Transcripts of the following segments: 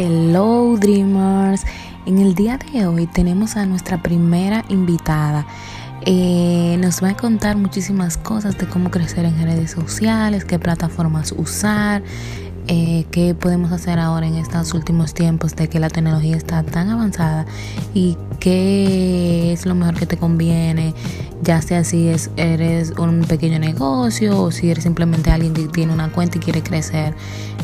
Hello Dreamers. En el día de hoy tenemos a nuestra primera invitada. Eh, nos va a contar muchísimas cosas de cómo crecer en redes sociales, qué plataformas usar, eh, qué podemos hacer ahora en estos últimos tiempos de que la tecnología está tan avanzada y qué es lo mejor que te conviene, ya sea si es, eres un pequeño negocio o si eres simplemente alguien que tiene una cuenta y quiere crecer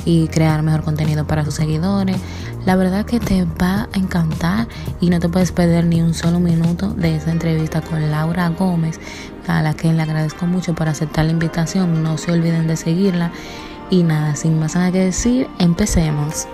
y crear mejor contenido para sus seguidores. La verdad que te va a encantar y no te puedes perder ni un solo minuto de esa entrevista con Laura Gómez, a la que le agradezco mucho por aceptar la invitación. No se olviden de seguirla y nada, sin más nada que decir, empecemos.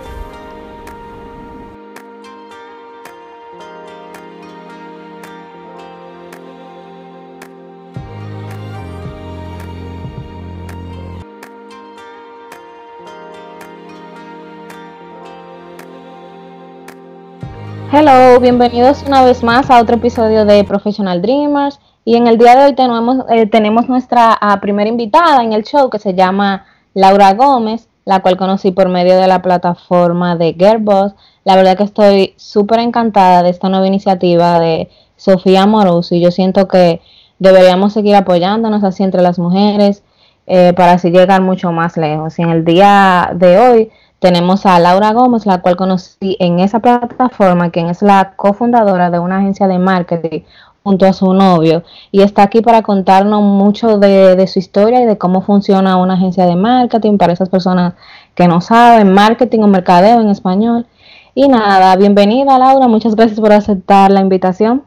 Hello, bienvenidos una vez más a otro episodio de Professional Dreamers. Y en el día de hoy tenemos, eh, tenemos nuestra ah, primera invitada en el show que se llama Laura Gómez, la cual conocí por medio de la plataforma de Girlboss. La verdad que estoy súper encantada de esta nueva iniciativa de Sofía Moroso y yo siento que deberíamos seguir apoyándonos así entre las mujeres eh, para así llegar mucho más lejos. Y en el día de hoy tenemos a Laura Gómez, la cual conocí en esa plataforma, quien es la cofundadora de una agencia de marketing junto a su novio y está aquí para contarnos mucho de, su historia y de cómo funciona una agencia de marketing para esas personas que no saben marketing o mercadeo en español. Y nada, bienvenida Laura, muchas gracias por aceptar la invitación.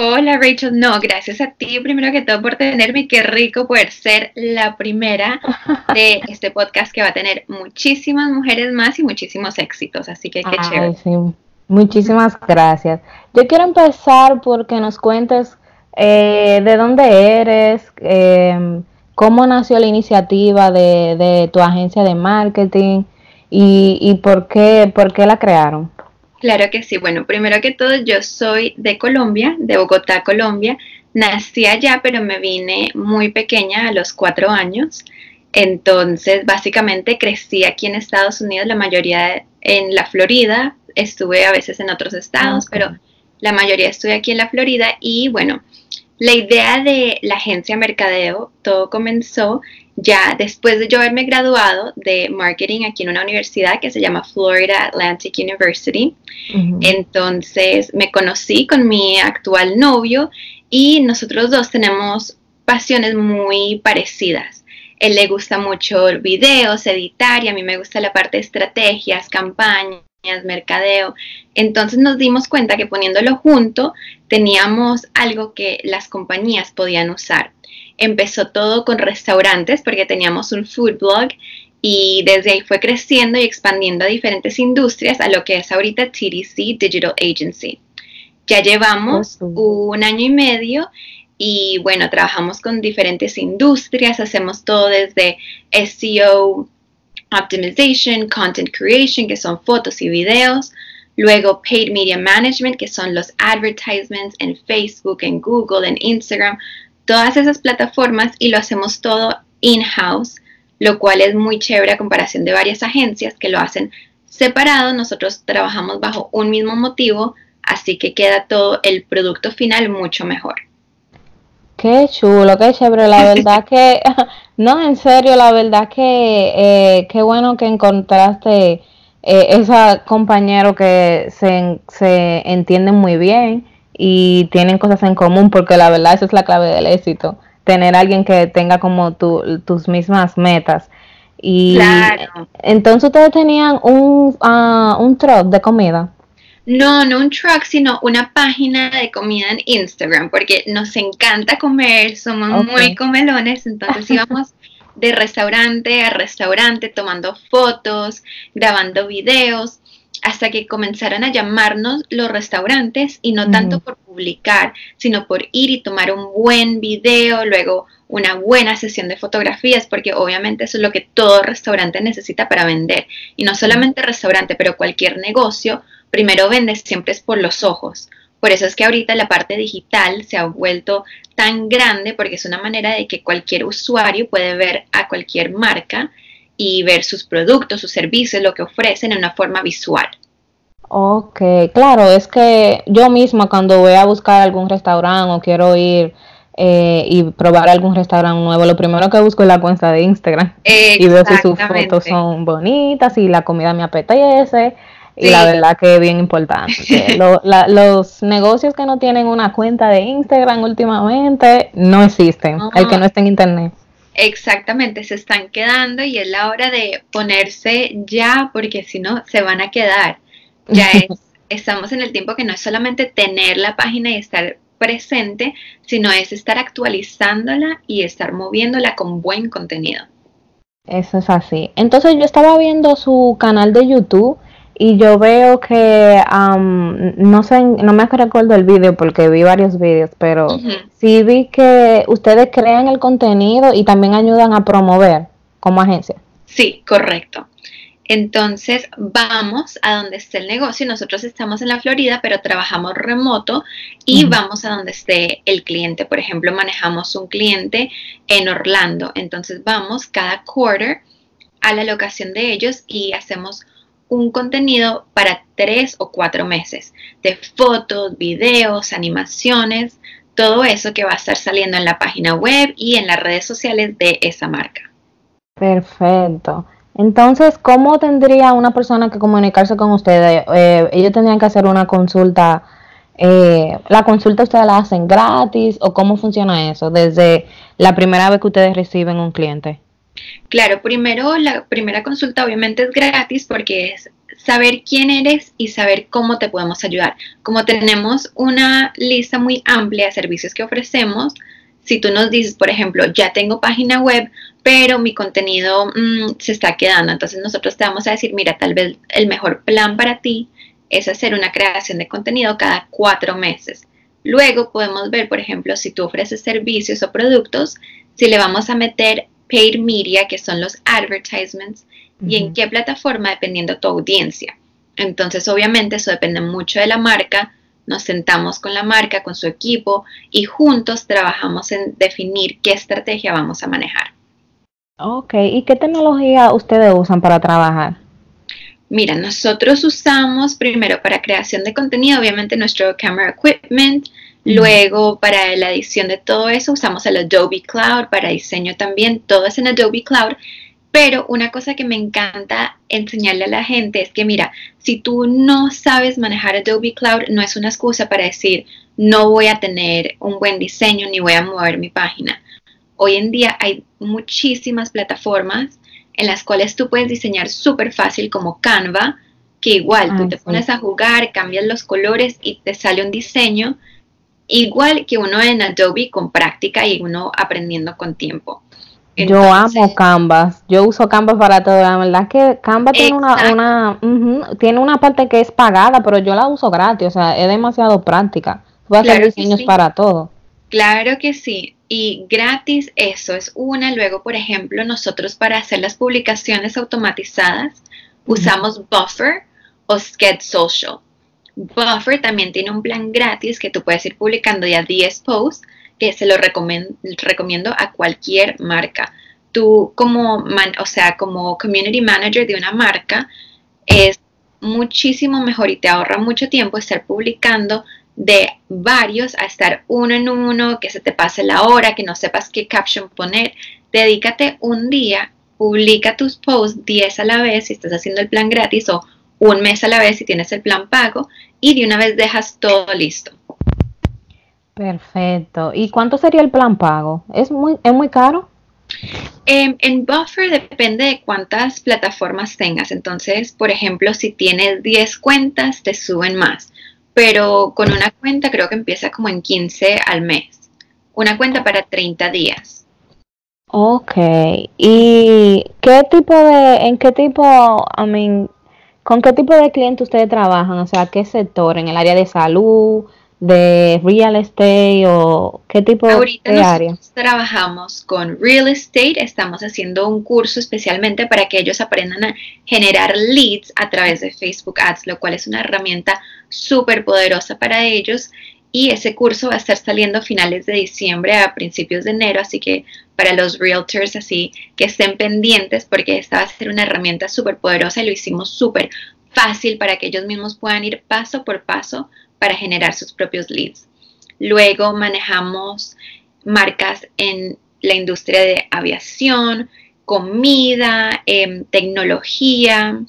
Hola Rachel, no, gracias a ti primero que todo por tenerme, qué rico poder ser la primera de este podcast que va a tener muchísimas mujeres más y muchísimos éxitos, así que qué chévere. Muchísimas gracias. Yo quiero empezar porque nos cuentes eh, de dónde eres, em, cómo nació la iniciativa de, tu agencia de marketing y, por, qué, por qué la crearon. Claro que sí. Bueno, primero que todo, yo soy de Colombia, de Bogotá, Colombia. Nací allá, pero me vine muy pequeña, a los cuatro años. Entonces, básicamente crecí aquí en Estados Unidos, la mayoría en la Florida, estuve a veces en otros estados, pero la mayoría estuve aquí en la Florida y bueno, la idea de la agencia Mercadeo, todo comenzó ya después de yo haberme graduado de marketing aquí en una universidad que se llama Florida Atlantic University. Entonces me conocí con mi actual novio y nosotros dos tenemos pasiones muy parecidas. Él le gusta mucho videos, editar y a mí me gusta la parte de estrategias, campañas mercadeo. Entonces nos dimos cuenta que poniéndolo junto teníamos algo que las compañías podían usar. Empezó todo con restaurantes porque teníamos un food blog y desde ahí fue creciendo y expandiendo a diferentes industrias a lo que es ahorita TDC Digital Agency. Ya llevamos un año y medio y bueno, trabajamos con diferentes industrias, hacemos todo desde SEO, Optimization, Content Creation, que son fotos y videos. Luego Paid Media Management, que son los advertisements en Facebook, en Google, en Instagram, todas esas plataformas y lo hacemos todo in-house, lo cual es muy chévere a comparación de varias agencias que lo hacen separado. Nosotros trabajamos bajo un mismo motivo, así que queda todo el producto final mucho mejor. Qué chulo, qué chévere. La verdad que, no, en serio, la verdad que eh, qué bueno que encontraste eh, ese compañero que se, se entienden muy bien y tienen cosas en común, porque la verdad esa es la clave del éxito, tener alguien que tenga como tu, tus mismas metas. Y claro. entonces ustedes tenían un, uh, un truck de comida. No, no un truck, sino una página de comida en Instagram, porque nos encanta comer, somos muy comelones, entonces íbamos de restaurante a restaurante tomando fotos, grabando videos, hasta que comenzaron a llamarnos los restaurantes y no tanto por publicar, sino por ir y tomar un buen video, luego una buena sesión de fotografías, porque obviamente eso es lo que todo restaurante necesita para vender. Y no solamente restaurante, pero cualquier negocio primero vendes siempre es por los ojos. Por eso es que ahorita la parte digital se ha vuelto tan grande porque es una manera de que cualquier usuario puede ver a cualquier marca y ver sus productos, sus servicios, lo que ofrecen en una forma visual. Ok, claro, es que yo misma cuando voy a buscar algún restaurante o quiero ir eh, y probar algún restaurante nuevo, lo primero que busco es la cuenta de Instagram y veo si sus fotos son bonitas y la comida me apetece y la verdad que es bien importante. los negocios que no tienen una cuenta de Instagram últimamente no existen, el que no está en internet. Exactamente, se están quedando y es la hora de ponerse ya porque si no se van a quedar. Ya estamos en el tiempo que no es solamente tener la página y estar presente, sino es estar actualizándola y estar moviéndola con buen contenido. Eso es así. Entonces yo estaba viendo su canal de YouTube y yo veo que no sé, no me recuerdo el vídeo porque vi varios vídeos, pero sí vi que ustedes crean el contenido y también ayudan a promover como agencia. Sí, correcto. Entonces vamos a donde esté el negocio. Nosotros estamos en la Florida, pero trabajamos remoto y vamos a donde esté el cliente. Por ejemplo, manejamos un cliente en Orlando. Entonces vamos cada quarter a la locación de ellos y hacemos un contenido para tres o cuatro meses de fotos, videos, animaciones, todo eso que va a estar saliendo en la página web y en las redes sociales de esa marca. Perfecto. Entonces, ¿cómo tendría una persona que comunicarse con ustedes? Eh, ellos tendrían que hacer una consulta. Eh, ¿La consulta ustedes la hacen gratis o cómo funciona eso desde la primera vez que ustedes reciben un cliente? Claro, primero la primera consulta obviamente es gratis porque es saber quién eres y saber cómo te podemos ayudar. Como tenemos una lista muy amplia de servicios que ofrecemos, si tú nos dices, por ejemplo, ya tengo página web, pero mi contenido mm, se está quedando, entonces nosotros te vamos a decir, mira, tal vez el mejor plan para ti es hacer una creación de contenido cada cuatro meses. Luego podemos ver, por ejemplo, si tú ofreces servicios o productos, si le vamos a meter paid media, que son los advertisements, y en qué plataforma dependiendo de tu audiencia. Entonces, obviamente, eso depende mucho de la marca, nos sentamos con la marca, con su equipo y juntos trabajamos en definir qué estrategia vamos a manejar. Ok, ¿y qué tecnología ustedes usan para trabajar? Mira, nosotros usamos primero para creación de contenido, obviamente nuestro camera equipment, luego para la edición de todo eso usamos el Adobe Cloud, para diseño también, todo es en Adobe Cloud. Pero una cosa que me encanta enseñarle a la gente es que, mira, si tú no sabes manejar Adobe Cloud, no es una excusa para decir, no voy a tener un buen diseño ni voy a mover mi página. Hoy en día hay muchísimas plataformas en las cuales tú puedes diseñar súper fácil como Canva, que igual tú te pones a jugar, cambias los colores y te sale un diseño igual que uno en Adobe con práctica y uno aprendiendo con tiempo. Yo amo Canvas, yo uso Canvas para todo, la verdad que Canva tiene una, una tiene una parte que es pagada, pero yo la uso gratis, o sea, es demasiado práctica. Voy a hacer diseños para todo. Claro que sí, y gratis eso es una, luego por ejemplo nosotros para hacer las publicaciones automatizadas usamos Buffer o Sked Social. Buffer también tiene un plan gratis que tú puedes ir publicando ya 10 posts que se lo recomiendo a cualquier marca. Tú como, o sea, como community manager de una marca, es muchísimo mejor y te ahorra mucho tiempo estar publicando de varios a estar uno en uno, que se te pase la hora, que no sepas qué caption poner. Dedícate un día, publica tus posts 10 a la vez si estás haciendo el plan gratis o un mes a la vez si tienes el plan pago y de una vez dejas todo listo. Perfecto. ¿Y cuánto sería el plan pago? ¿Es muy, es muy caro? Em, en Buffer depende de cuántas plataformas tengas. Entonces, por ejemplo, si tienes 10 cuentas, te suben más. Pero con una cuenta creo que empieza como en 15 al mes. Una cuenta para 30 días. Ok. ¿Y qué tipo de, en qué tipo, I mean, con qué tipo de cliente ustedes trabajan? O sea, ¿qué sector? ¿En el área de salud? de real estate o qué tipo Ahorita de área? trabajamos con real estate, estamos haciendo un curso especialmente para que ellos aprendan a generar leads a través de Facebook Ads, lo cual es una herramienta súper poderosa para ellos y ese curso va a estar saliendo a finales de diciembre a principios de enero, así que para los realtors así que estén pendientes porque esta va a ser una herramienta súper poderosa y lo hicimos súper fácil para que ellos mismos puedan ir paso por paso para generar sus propios leads. Luego manejamos marcas en la industria de aviación, comida, em, tecnología,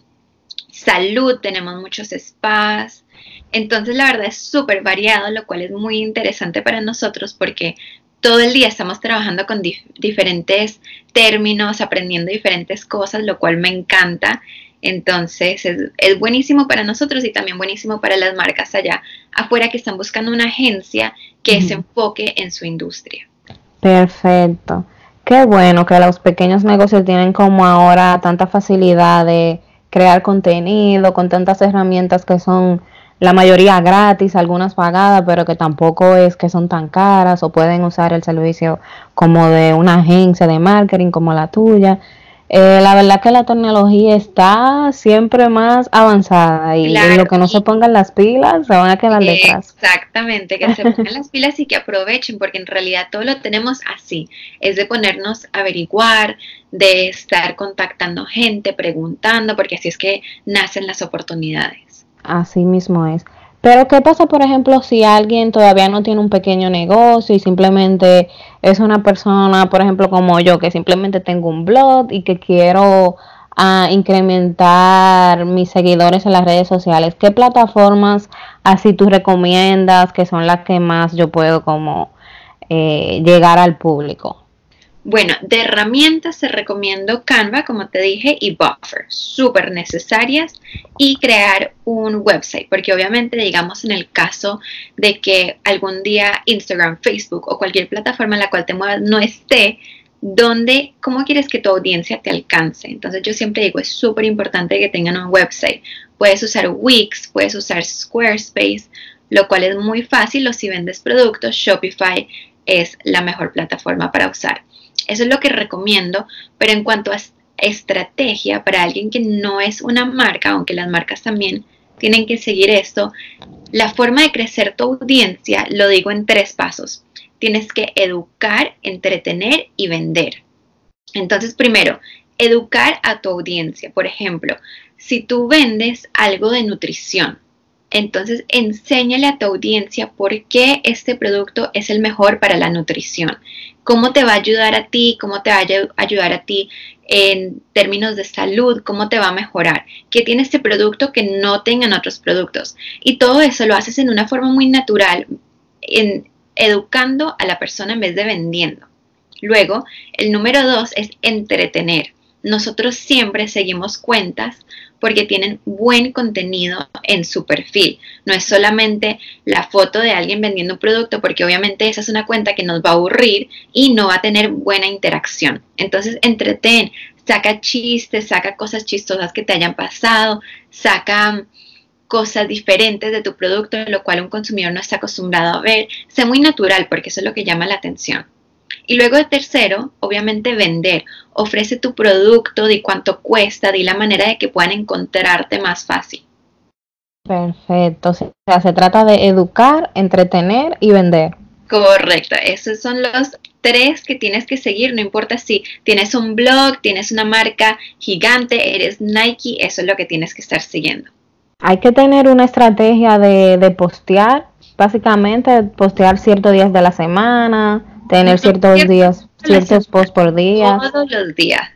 salud, tenemos muchos spas. Entonces la verdad es súper variado, lo cual es muy interesante para nosotros porque todo el día estamos trabajando con diferentes términos, aprendiendo diferentes cosas, lo cual me encanta. Entonces es, buenísimo para nosotros y también buenísimo para las marcas allá afuera que están buscando una agencia que se enfoque en su industria. Perfecto. Qué bueno que los pequeños negocios tienen como ahora tanta facilidad de crear contenido con tantas herramientas que son la mayoría gratis, algunas pagadas, pero que tampoco es que son tan caras o pueden usar el servicio como de una agencia de marketing como la tuya. Eh, la verdad que la tecnología está siempre más avanzada y lo que no se pongan las pilas se van a quedar detrás. Exactamente, que se pongan las pilas y que aprovechen porque en realidad todo lo tenemos así, es de ponernos a averiguar, de estar contactando gente, preguntando, porque así es que nacen las oportunidades. Así mismo es. Pero ¿qué pasa, por ejemplo, si alguien todavía no tiene un pequeño negocio y simplemente es una persona, por ejemplo, como yo, que simplemente tengo un blog y que quiero ah, incrementar mis seguidores en las redes sociales? ¿Qué plataformas así tú recomiendas que son las que más yo puedo como eh, llegar al público? Bueno, de herramientas te recomiendo Canva, como te dije, y Buffer, súper necesarias, y crear un website, porque obviamente, digamos, en el caso de que algún día Instagram, Facebook o cualquier plataforma en la cual te muevas no esté, ¿dónde, cómo quieres que tu audiencia te alcance? Entonces yo siempre digo, es súper importante que tengan un website. Puedes usar Wix, puedes usar Squarespace, lo cual es muy fácil o si vendes productos, Shopify es la mejor plataforma para usar. Eso es lo que recomiendo, pero en cuanto a estrategia para alguien que no es una marca, aunque las marcas también tienen que seguir esto, la forma de crecer tu audiencia lo digo en tres pasos. Tienes que educar, entretener y vender. Entonces, primero, educar a tu audiencia. Por ejemplo, si tú vendes algo de nutrición, entonces, enséñale a tu audiencia por qué este producto es el mejor para la nutrición, cómo te va a ayudar a ti, cómo te va a ayudar a ti en términos de salud, cómo te va a mejorar, qué tiene este producto que no tengan otros productos. Y todo eso lo haces en una forma muy natural, educando a la persona en vez de vendiendo. Luego, el número dos es entretener. Nosotros siempre seguimos cuentas porque tienen buen contenido en su perfil. No es solamente la foto de alguien vendiendo un producto, porque obviamente esa es una cuenta que nos va a aburrir y no va a tener buena interacción. Entonces, entretén, saca chistes, saca cosas chistosas que te hayan pasado, saca cosas diferentes de tu producto, lo cual un consumidor no está acostumbrado a ver. Sé muy natural, porque eso es lo que llama la atención. Y luego de tercero, obviamente vender. Ofrece tu producto, di cuánto cuesta, di la manera de que puedan encontrarte más fácil. Perfecto. O sea, se trata de educar, entretener y vender. Correcto. Esos son los tres que tienes que seguir. No importa si tienes un blog, tienes una marca gigante, eres Nike, eso es lo que tienes que estar siguiendo. Hay que tener una estrategia de, de postear, básicamente postear ciertos días de la semana, Tener ciertos días, ciertos posts por día. Todos los días.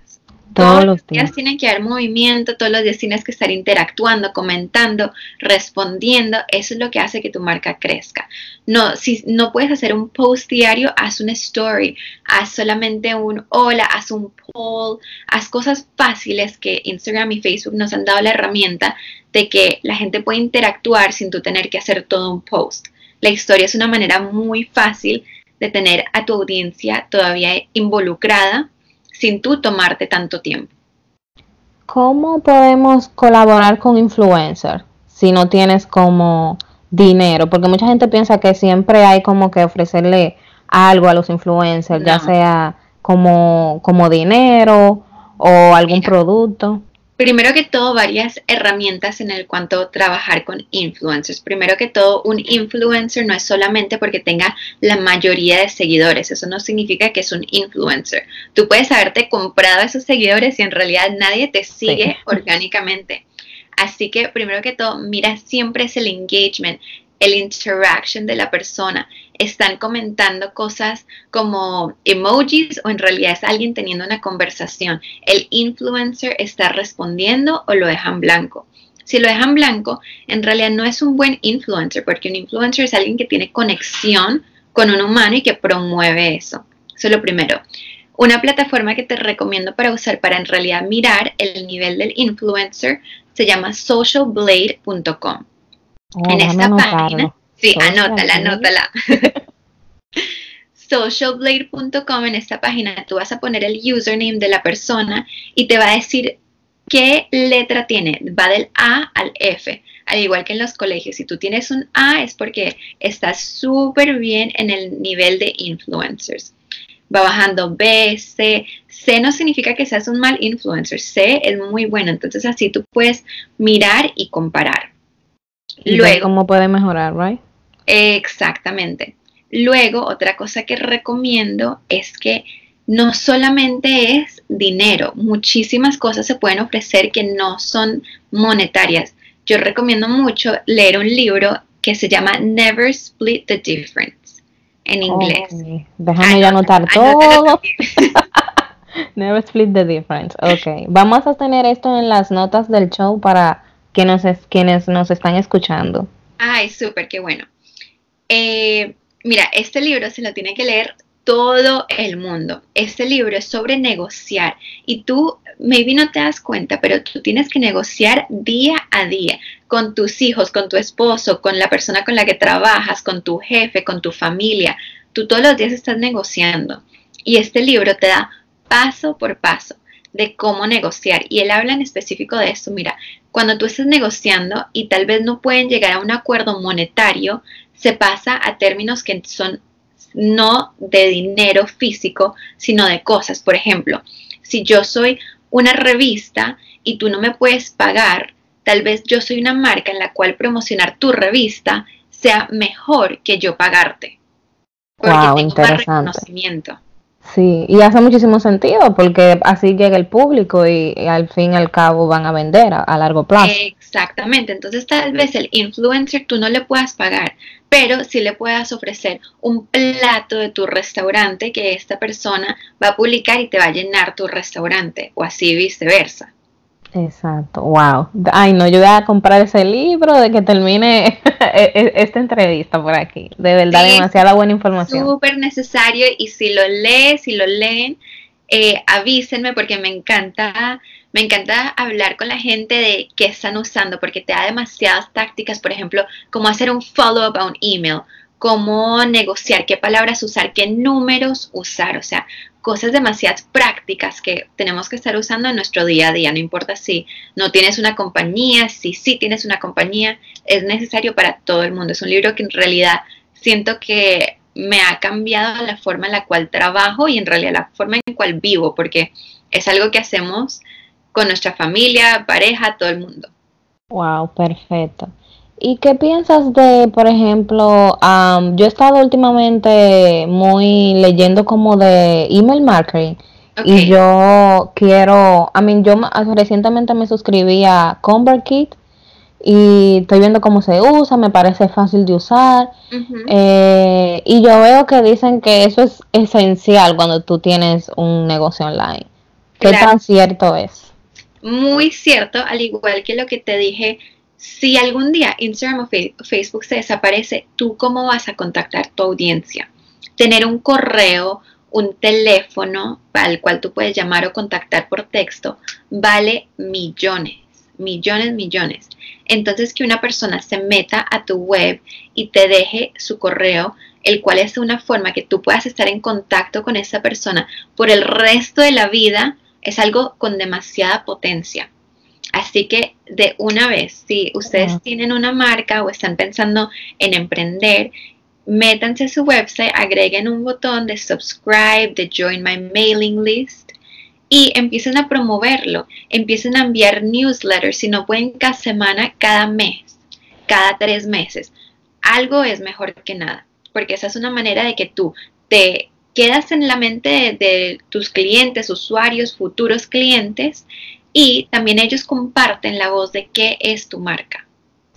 Todos, los días. tienen que haber movimiento, todos los días tienes que estar interactuando, comentando, respondiendo. Eso es lo que hace que tu marca crezca. No, si no puedes hacer un post diario, haz una story, haz solamente un hola, haz un poll, haz cosas fáciles que Instagram y Facebook nos han dado la herramienta de que la gente puede interactuar sin tú tener que hacer todo un post. La historia es una manera muy fácil de tener a tu audiencia todavía involucrada sin tú tomarte tanto tiempo. ¿Cómo podemos colaborar con influencers si no tienes como dinero? Porque mucha gente piensa que siempre hay como que ofrecerle algo a los influencers, ya sea como, como dinero o algún producto. Primero que todo, varias herramientas en el cuanto trabajar con influencers. Primero que todo, un influencer no es solamente porque tenga la mayoría de seguidores. Eso no significa que es un influencer. Tú puedes haberte comprado esos seguidores y en realidad nadie te sigue orgánicamente. Así que primero que todo, mira siempre es el engagement, el interaction de la persona. Están comentando cosas como emojis o en realidad es alguien teniendo una conversación. El influencer está respondiendo o lo dejan blanco. Si lo dejan blanco, en realidad no es un buen influencer, porque un influencer es alguien que tiene conexión con un humano y que promueve eso. Eso es lo primero. Una plataforma que te recomiendo para usar para en realidad mirar el nivel del influencer se llama socialblade.com. Oh, en esta página, sí, anótala, anótala. socialblade.com, en esta página tú vas a poner el username de la persona y te va a decir qué letra tiene. Va del A al F. Al igual que en los colegios, si tú tienes un A es porque estás súper bien en el nivel de influencers va bajando B, C. C no significa que seas un mal influencer, C es muy bueno, entonces así tú puedes mirar y comparar. Luego, cómo puede mejorar, right? Exactamente. Luego, otra cosa que recomiendo es que no solamente es dinero, muchísimas cosas se pueden ofrecer que no son monetarias. Yo recomiendo mucho leer un libro que se llama Never Split the Difference en inglés. déjame ya anotar todo. Never split the difference. Ok. Vamos a tener esto en las notas del show para que nos quienes nos están escuchando. Ay, súper, qué bueno. Eh, mira, este libro se lo tiene que leer todo el mundo. Este libro es sobre negociar y tú, maybe no te das cuenta, pero tú tienes que negociar día a día con tus hijos, con tu esposo, con la persona con la que trabajas, con tu jefe, con tu familia. Tú todos los días estás negociando y este libro te da paso por paso de cómo negociar y él habla en específico de esto. Mira, cuando tú estás negociando y tal vez no pueden llegar a un acuerdo monetario, se pasa a términos que son no de dinero físico, sino de cosas. Por ejemplo, si yo soy una revista y tú no me puedes pagar, tal vez yo soy una marca en la cual promocionar tu revista sea mejor que yo pagarte. Porque wow, tengo interesante. reconocimiento. Sí, y hace muchísimo sentido porque así llega el público y, al fin y al cabo van a vender a, largo plazo. Exactamente, entonces tal vez el influencer tú no le puedas pagar, pero sí le puedas ofrecer un plato de tu restaurante que esta persona va a publicar y te va a llenar tu restaurante o así viceversa. Exacto, wow. Ay, no, yo voy a comprar ese libro de que termine e-, e-, esta entrevista por aquí. De verdad, demasiada buena información. Súper necesario y si lo lees, si lo leen, eh, avísenme porque me encanta me encanta hablar con la gente de qué están usando porque te da demasiadas tácticas, por ejemplo, cómo hacer un follow-up a un email, cómo negociar, qué palabras usar, qué números usar, o sea, cosas demasiadas prácticas que tenemos que estar usando en nuestro día a día, no importa si no tienes una compañía, si sí tienes una compañía, es necesario para todo el mundo. Es un libro que en realidad siento que me ha cambiado la forma en la cual trabajo y en realidad la forma en la cual vivo, porque es algo que hacemos con nuestra familia, pareja, todo el mundo. Wow, perfecto. ¿Y qué piensas de, por ejemplo, yo he estado últimamente muy leyendo como de email marketing y yo quiero, I mean, yo recientemente me suscribí a ConvertKit y estoy viendo cómo se usa, me parece fácil de usar eh, y yo veo que dicen que eso es esencial cuando tú tienes un negocio online. ¿Qué tan cierto es? Muy cierto, al igual que lo que te dije, si algún día Instagram o Facebook se desaparece, ¿tú cómo vas a contactar tu audiencia? Tener un correo, un teléfono al cual tú puedes llamar o contactar por texto, vale millones, millones, millones. Entonces que una persona se meta a tu web y te deje su correo, el cual es una forma que tú puedas estar en contacto con esa persona por el resto de la vida es algo con demasiada potencia. Así que de una vez, si ustedes tienen una marca o están pensando en emprender, métanse a su website, agreguen un botón de subscribe, de join my mailing list y empiecen a promoverlo, empiecen a enviar newsletters, si no pueden cada semana, cada mes, cada tres meses. Algo es mejor que nada, porque esa es una manera de que tú te quedas en la mente de, tus clientes, usuarios, futuros clientes y también ellos comparten la voz de qué es tu marca.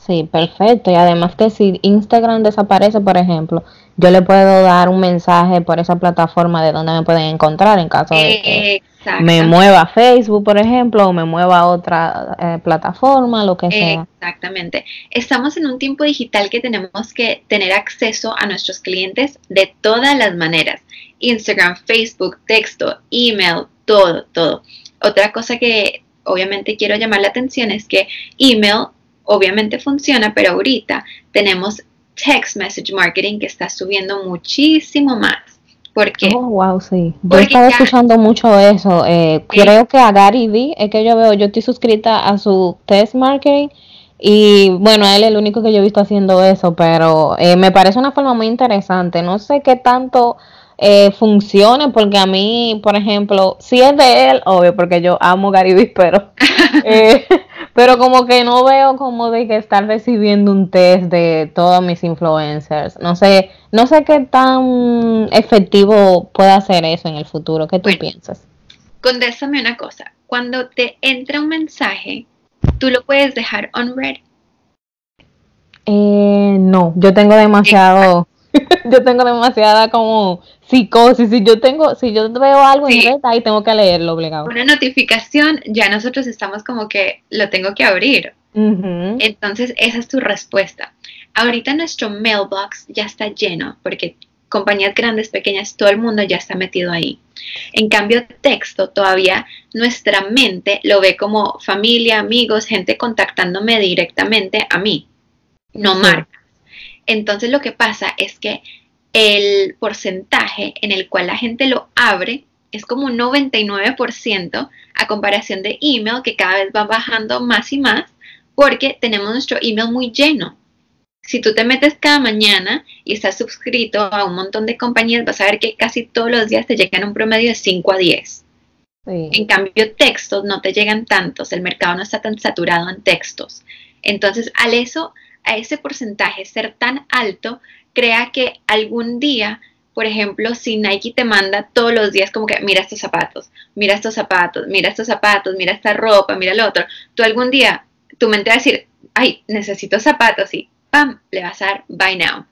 Sí, perfecto. Y además que si Instagram desaparece, por ejemplo, yo le puedo dar un mensaje por esa plataforma de donde me pueden encontrar en caso de que me mueva a Facebook, por ejemplo, o me mueva a otra eh, plataforma, lo que sea. Exactamente. Estamos en un tiempo digital que tenemos que tener acceso a nuestros clientes de todas las maneras. Instagram, Facebook, texto, email, todo, todo. Otra cosa que obviamente quiero llamar la atención es que email obviamente funciona, pero ahorita tenemos text message marketing que está subiendo muchísimo más. Porque, oh, wow, sí. Yo he estado escuchando mucho eso. Eh, creo que a Gary Vee es que yo veo, yo estoy suscrita a su test marketing y bueno, él es el único que yo he visto haciendo eso, pero eh, me parece una forma muy interesante. No sé qué tanto eh, funcione, porque a mí, por ejemplo, si es de él, obvio, porque yo amo Gary pero eh, pero como que no veo como de que estar recibiendo un test de todos mis influencers. No sé, no sé qué tan efectivo puede hacer eso en el futuro. ¿Qué tú piensas? Condésame una cosa. Cuando te entra un mensaje, ¿tú lo puedes dejar on red? Eh, no, yo tengo demasiado, yo tengo demasiada como psicosis. Si yo tengo, si yo veo algo en red, ahí tengo que leerlo obligado. Una notificación, ya nosotros estamos como que lo tengo que abrir. Entonces, esa es tu respuesta. Ahorita nuestro mailbox ya está lleno porque compañías grandes, pequeñas, todo el mundo ya está metido ahí. En cambio, texto todavía nuestra mente lo ve como familia, amigos, gente contactándome directamente a mí, no marcas. Entonces lo que pasa es que el porcentaje en el cual la gente lo abre es como un 99% a comparación de email que cada vez va bajando más y más porque tenemos nuestro email muy lleno. Si tú te metes cada mañana y estás suscrito a un montón de compañías, vas a ver que casi todos los días te llegan un promedio de 5 a 10. En cambio, textos no te llegan tantos, el mercado no está tan saturado en textos. Entonces, al eso, a ese porcentaje ser tan alto, crea que algún día, por ejemplo, si Nike te manda todos los días como que mira estos zapatos, mira estos zapatos, mira estos zapatos, mira esta ropa, mira lo otro, tú algún día, tu mente va a decir, ay, necesito zapatos y ¡pam! le vas a dar buy now.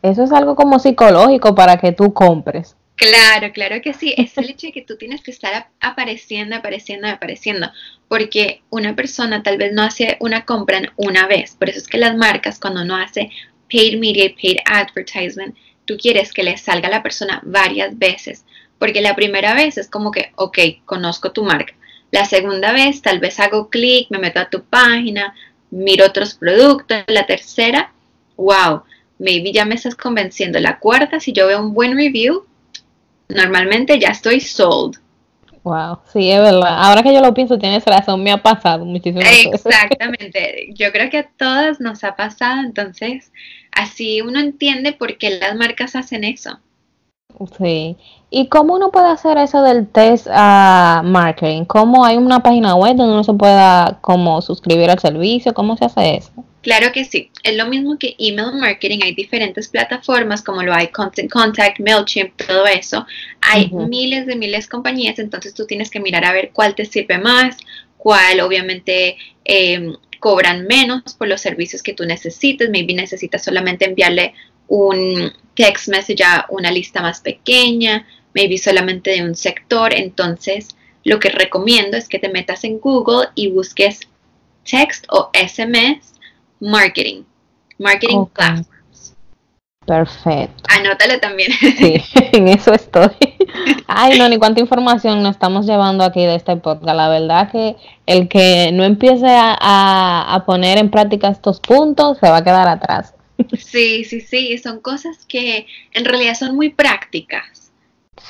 Eso es algo como psicológico para que tú compres. Claro, claro que sí. Es el hecho de que tú tienes que estar apareciendo, apareciendo, apareciendo. Porque una persona tal vez no hace una compra en una vez. Por eso es que las marcas, cuando no hace paid media paid advertisement, tú quieres que le salga a la persona varias veces, porque la primera vez es como que, ok, conozco tu marca. La segunda vez tal vez hago clic, me meto a tu página, miro otros productos. La tercera, wow, maybe ya me estás convenciendo. La cuarta, si yo veo un buen review, normalmente ya estoy sold. Wow, sí, es verdad. Ahora que yo lo pienso, tienes razón, me ha pasado muchísimas. Exactamente. Yo creo que a todas nos ha pasado, entonces así uno entiende por qué las marcas hacen eso. Sí. ¿Y cómo uno puede hacer eso del test a marketing? ¿Cómo hay una página web donde uno se pueda como suscribir al servicio? ¿Cómo se hace eso? Claro que sí. Es lo mismo que email marketing. Hay diferentes plataformas como lo hay Content Contact, MailChimp, todo eso. Hay miles de miles de compañías, entonces tú tienes que mirar a ver cuál te sirve más, cuál obviamente em, cobran menos por los servicios que tú necesites. Maybe necesitas solamente enviarle un text message a una lista más pequeña, maybe solamente de un sector. Entonces, lo que recomiendo es que te metas en Google y busques text o SMS marketing. Marketing platforms. Perfecto. Anótalo también. Sí, en eso estoy. Ay, no, ni cuánta información nos estamos llevando aquí de este podcast. La verdad que el que no empiece a, a poner en práctica estos puntos se va a quedar atrás. Sí, sí, sí, son cosas que en realidad son muy prácticas.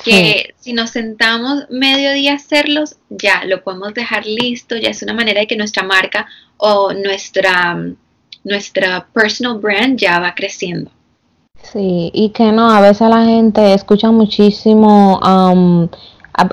Que si nos sentamos medio día a hacerlos, ya lo podemos dejar listo, ya es una manera de que nuestra marca o nuestra nuestra personal brand ya va creciendo. Sí, y que no, a veces la gente escucha muchísimo um,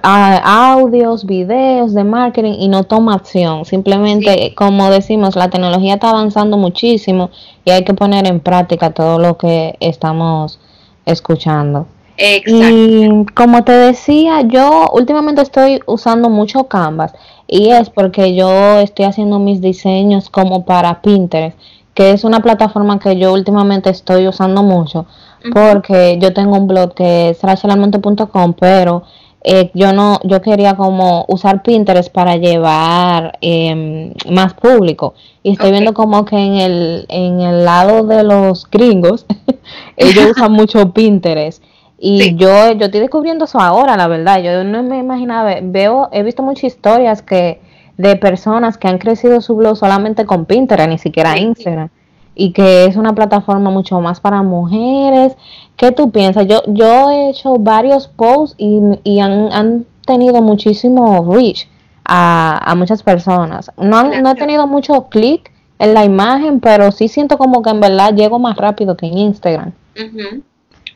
audios, videos de marketing y no toma acción. Simplemente, como decimos, la tecnología está avanzando muchísimo y hay que poner en práctica todo lo que estamos escuchando. Y como te decía, yo últimamente estoy usando mucho Canvas y es porque yo estoy haciendo mis diseños como para Pinterest, que es una plataforma que yo últimamente estoy usando mucho porque yo tengo un blog que es rachelalmonte.com, pero eh, yo no, yo quería como usar Pinterest para llevar em, más público. Y estoy viendo como que en el, en el lado de los gringos ellos usan mucho Pinterest. Y yo, yo estoy descubriendo eso ahora, la verdad. Yo no me imaginaba, veo, he visto muchas historias que de personas que han crecido su blog solamente con Pinterest, ni siquiera Instagram. Y que es una plataforma mucho más para mujeres. ¿Qué tú piensas? Yo, yo he hecho varios posts y, y han, han, tenido muchísimo reach a, a muchas personas. No, han, no he tenido mucho clic en la imagen, pero sí siento como que en verdad llego más rápido que en Instagram.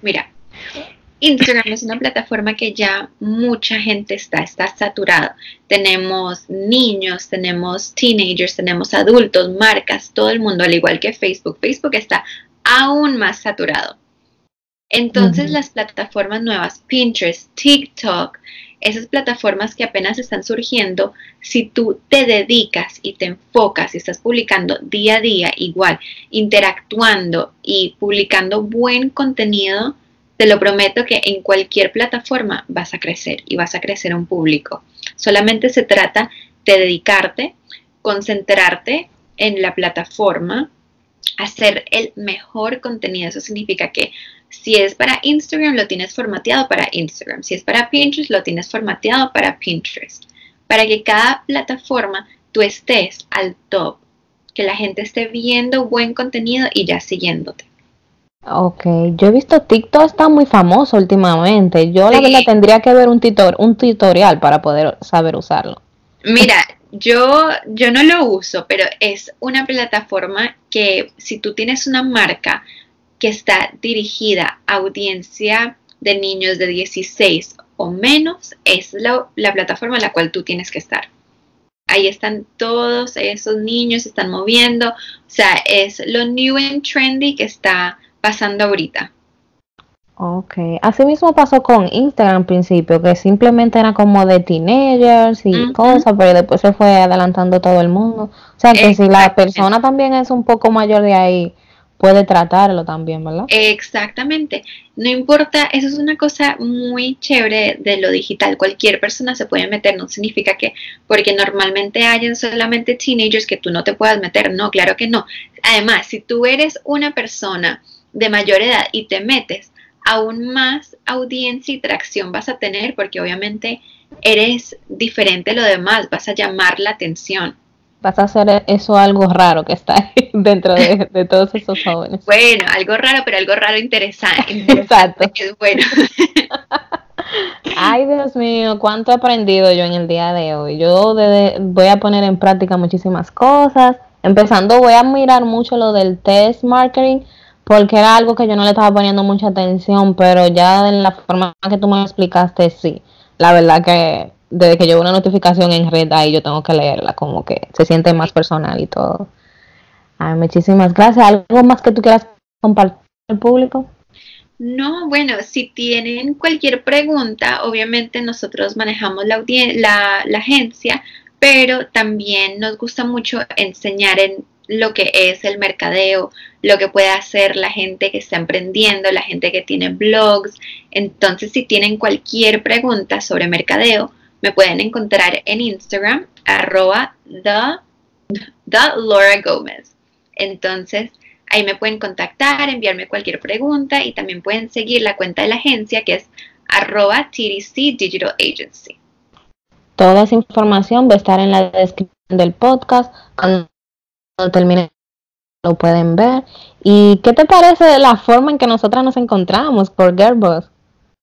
Mira, Instagram es una plataforma que ya mucha gente está, está saturada. Tenemos niños, tenemos teenagers, tenemos adultos, marcas, todo el mundo, al igual que Facebook. Facebook está aún más saturado. Entonces las plataformas nuevas, Pinterest, TikTok, esas plataformas que apenas están surgiendo, si tú te dedicas y te enfocas y estás publicando día a día igual, interactuando y publicando buen contenido, te lo prometo que en cualquier plataforma vas a crecer y vas a crecer un público. Solamente se trata de dedicarte, concentrarte en la plataforma, hacer el mejor contenido. Eso significa que si es para Instagram, lo tienes formateado para Instagram. Si es para Pinterest, lo tienes formateado para Pinterest. Para que cada plataforma tú estés al top, que la gente esté viendo buen contenido y ya siguiéndote. Ok, yo he visto TikTok está muy famoso últimamente. Yo la verdad tendría que ver un, tutor, un tutorial para poder saber usarlo. Mira, yo, yo no lo uso, pero es una plataforma que si tú tienes una marca que está dirigida a audiencia de niños de 16 o menos, es la, la plataforma en la cual tú tienes que estar. Ahí están todos esos niños, se están moviendo. O sea, es lo new and trendy que está pasando ahorita. Ok, así mismo pasó con Instagram al principio, que simplemente era como de teenagers y cosas, pero después se fue adelantando todo el mundo. O sea que si la persona también es un poco mayor de ahí, puede tratarlo también, ¿verdad? Exactamente. No importa, eso es una cosa muy chévere de lo digital. Cualquier persona se puede meter, no significa que porque normalmente hayan solamente teenagers que tú no te puedas meter. No, claro que no. Además, si tú eres una persona de mayor edad y te metes, aún más audiencia y tracción vas a tener porque obviamente eres diferente a lo demás, vas a llamar la atención. Vas a hacer eso algo raro que está dentro de, todos esos jóvenes. Bueno, algo raro, pero algo raro interesante. Exacto. es bueno. Ay, Dios mío, cuánto he aprendido yo en el día de hoy. Yo voy a poner en práctica muchísimas cosas. Empezando, voy a mirar mucho lo del test marketing porque era algo que yo no le estaba poniendo mucha atención, pero ya en la forma que tú me explicaste, sí. La verdad que desde que llegó una notificación en red ahí yo tengo que leerla, como que se siente más personal y todo. Ay, muchísimas gracias. ¿Algo más que tú quieras compartir al público? No, bueno, si tienen cualquier pregunta, obviamente nosotros manejamos la, la, la agencia, pero también nos gusta mucho enseñar en lo que es el mercadeo, lo que puede hacer la gente que está emprendiendo, la gente que tiene blogs. Entonces, si tienen cualquier pregunta sobre mercadeo, me pueden encontrar en Instagram, arroba the, Gómez. Entonces, ahí me pueden contactar, enviarme cualquier pregunta y también pueden seguir la cuenta de la agencia que es arroba TDC Digital Agency. Toda esa información va a estar en la descripción del podcast termine lo pueden ver. ¿Y qué te parece la forma en que nosotras nos encontramos por Girlboss?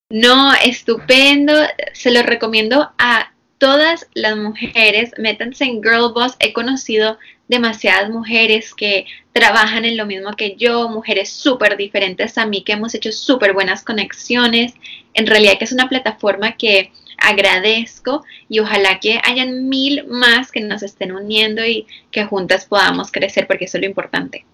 No, estupendo. Se lo recomiendo a todas las mujeres. Métanse en Girlboss. He conocido demasiadas mujeres que trabajan en lo mismo que yo, mujeres súper diferentes a mí, que hemos hecho súper buenas conexiones. En realidad que es una plataforma que agradezco y ojalá que hayan mil más que nos estén uniendo y que juntas podamos crecer porque eso es lo importante.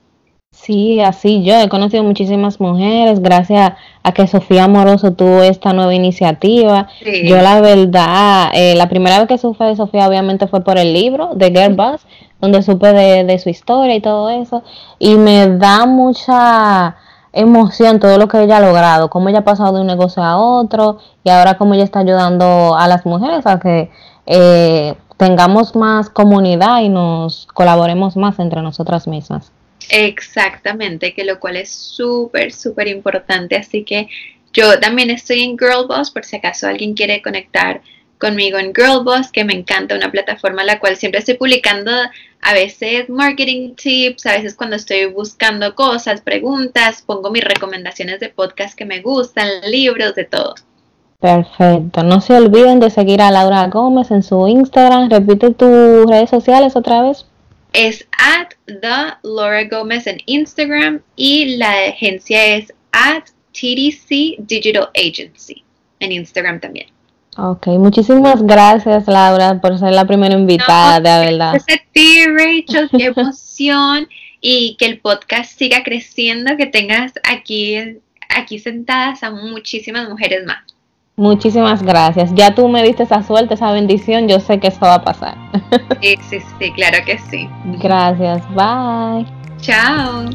Sí, así yo he conocido muchísimas mujeres gracias a que Sofía Amoroso tuvo esta nueva iniciativa. Yo la verdad, eh, la primera vez que supe de Sofía obviamente fue por el libro de Girl Boss, donde supe de, de su historia y todo eso. Y me da mucha emoción todo lo que ella ha logrado, cómo ella ha pasado de un negocio a otro y ahora cómo ella está ayudando a las mujeres a que eh, tengamos más comunidad y nos colaboremos más entre nosotras mismas. Exactamente, que lo cual es súper, súper importante. Así que yo también estoy en Girl Boss por si acaso alguien quiere conectar conmigo en Girl Boss, que me encanta, una plataforma en la cual siempre estoy publicando a veces marketing tips, a veces cuando estoy buscando cosas, preguntas, pongo mis recomendaciones de podcast que me gustan, libros, de todo. Perfecto. No se olviden de seguir a Laura Gómez en su Instagram. Repite tus redes sociales otra vez. Es at the Laura Gómez en Instagram y la agencia es at TDC Digital Agency en Instagram también. Ok, muchísimas gracias Laura por ser la primera invitada, de verdad. Gracias a ti Rachel, qué emoción y que el podcast siga creciendo, que tengas aquí, aquí sentadas a muchísimas mujeres más. Muchísimas gracias. Ya tú me diste esa suerte, esa bendición, yo sé que eso va a pasar. Sí, sí, sí, claro que sí. Gracias, bye. Chao.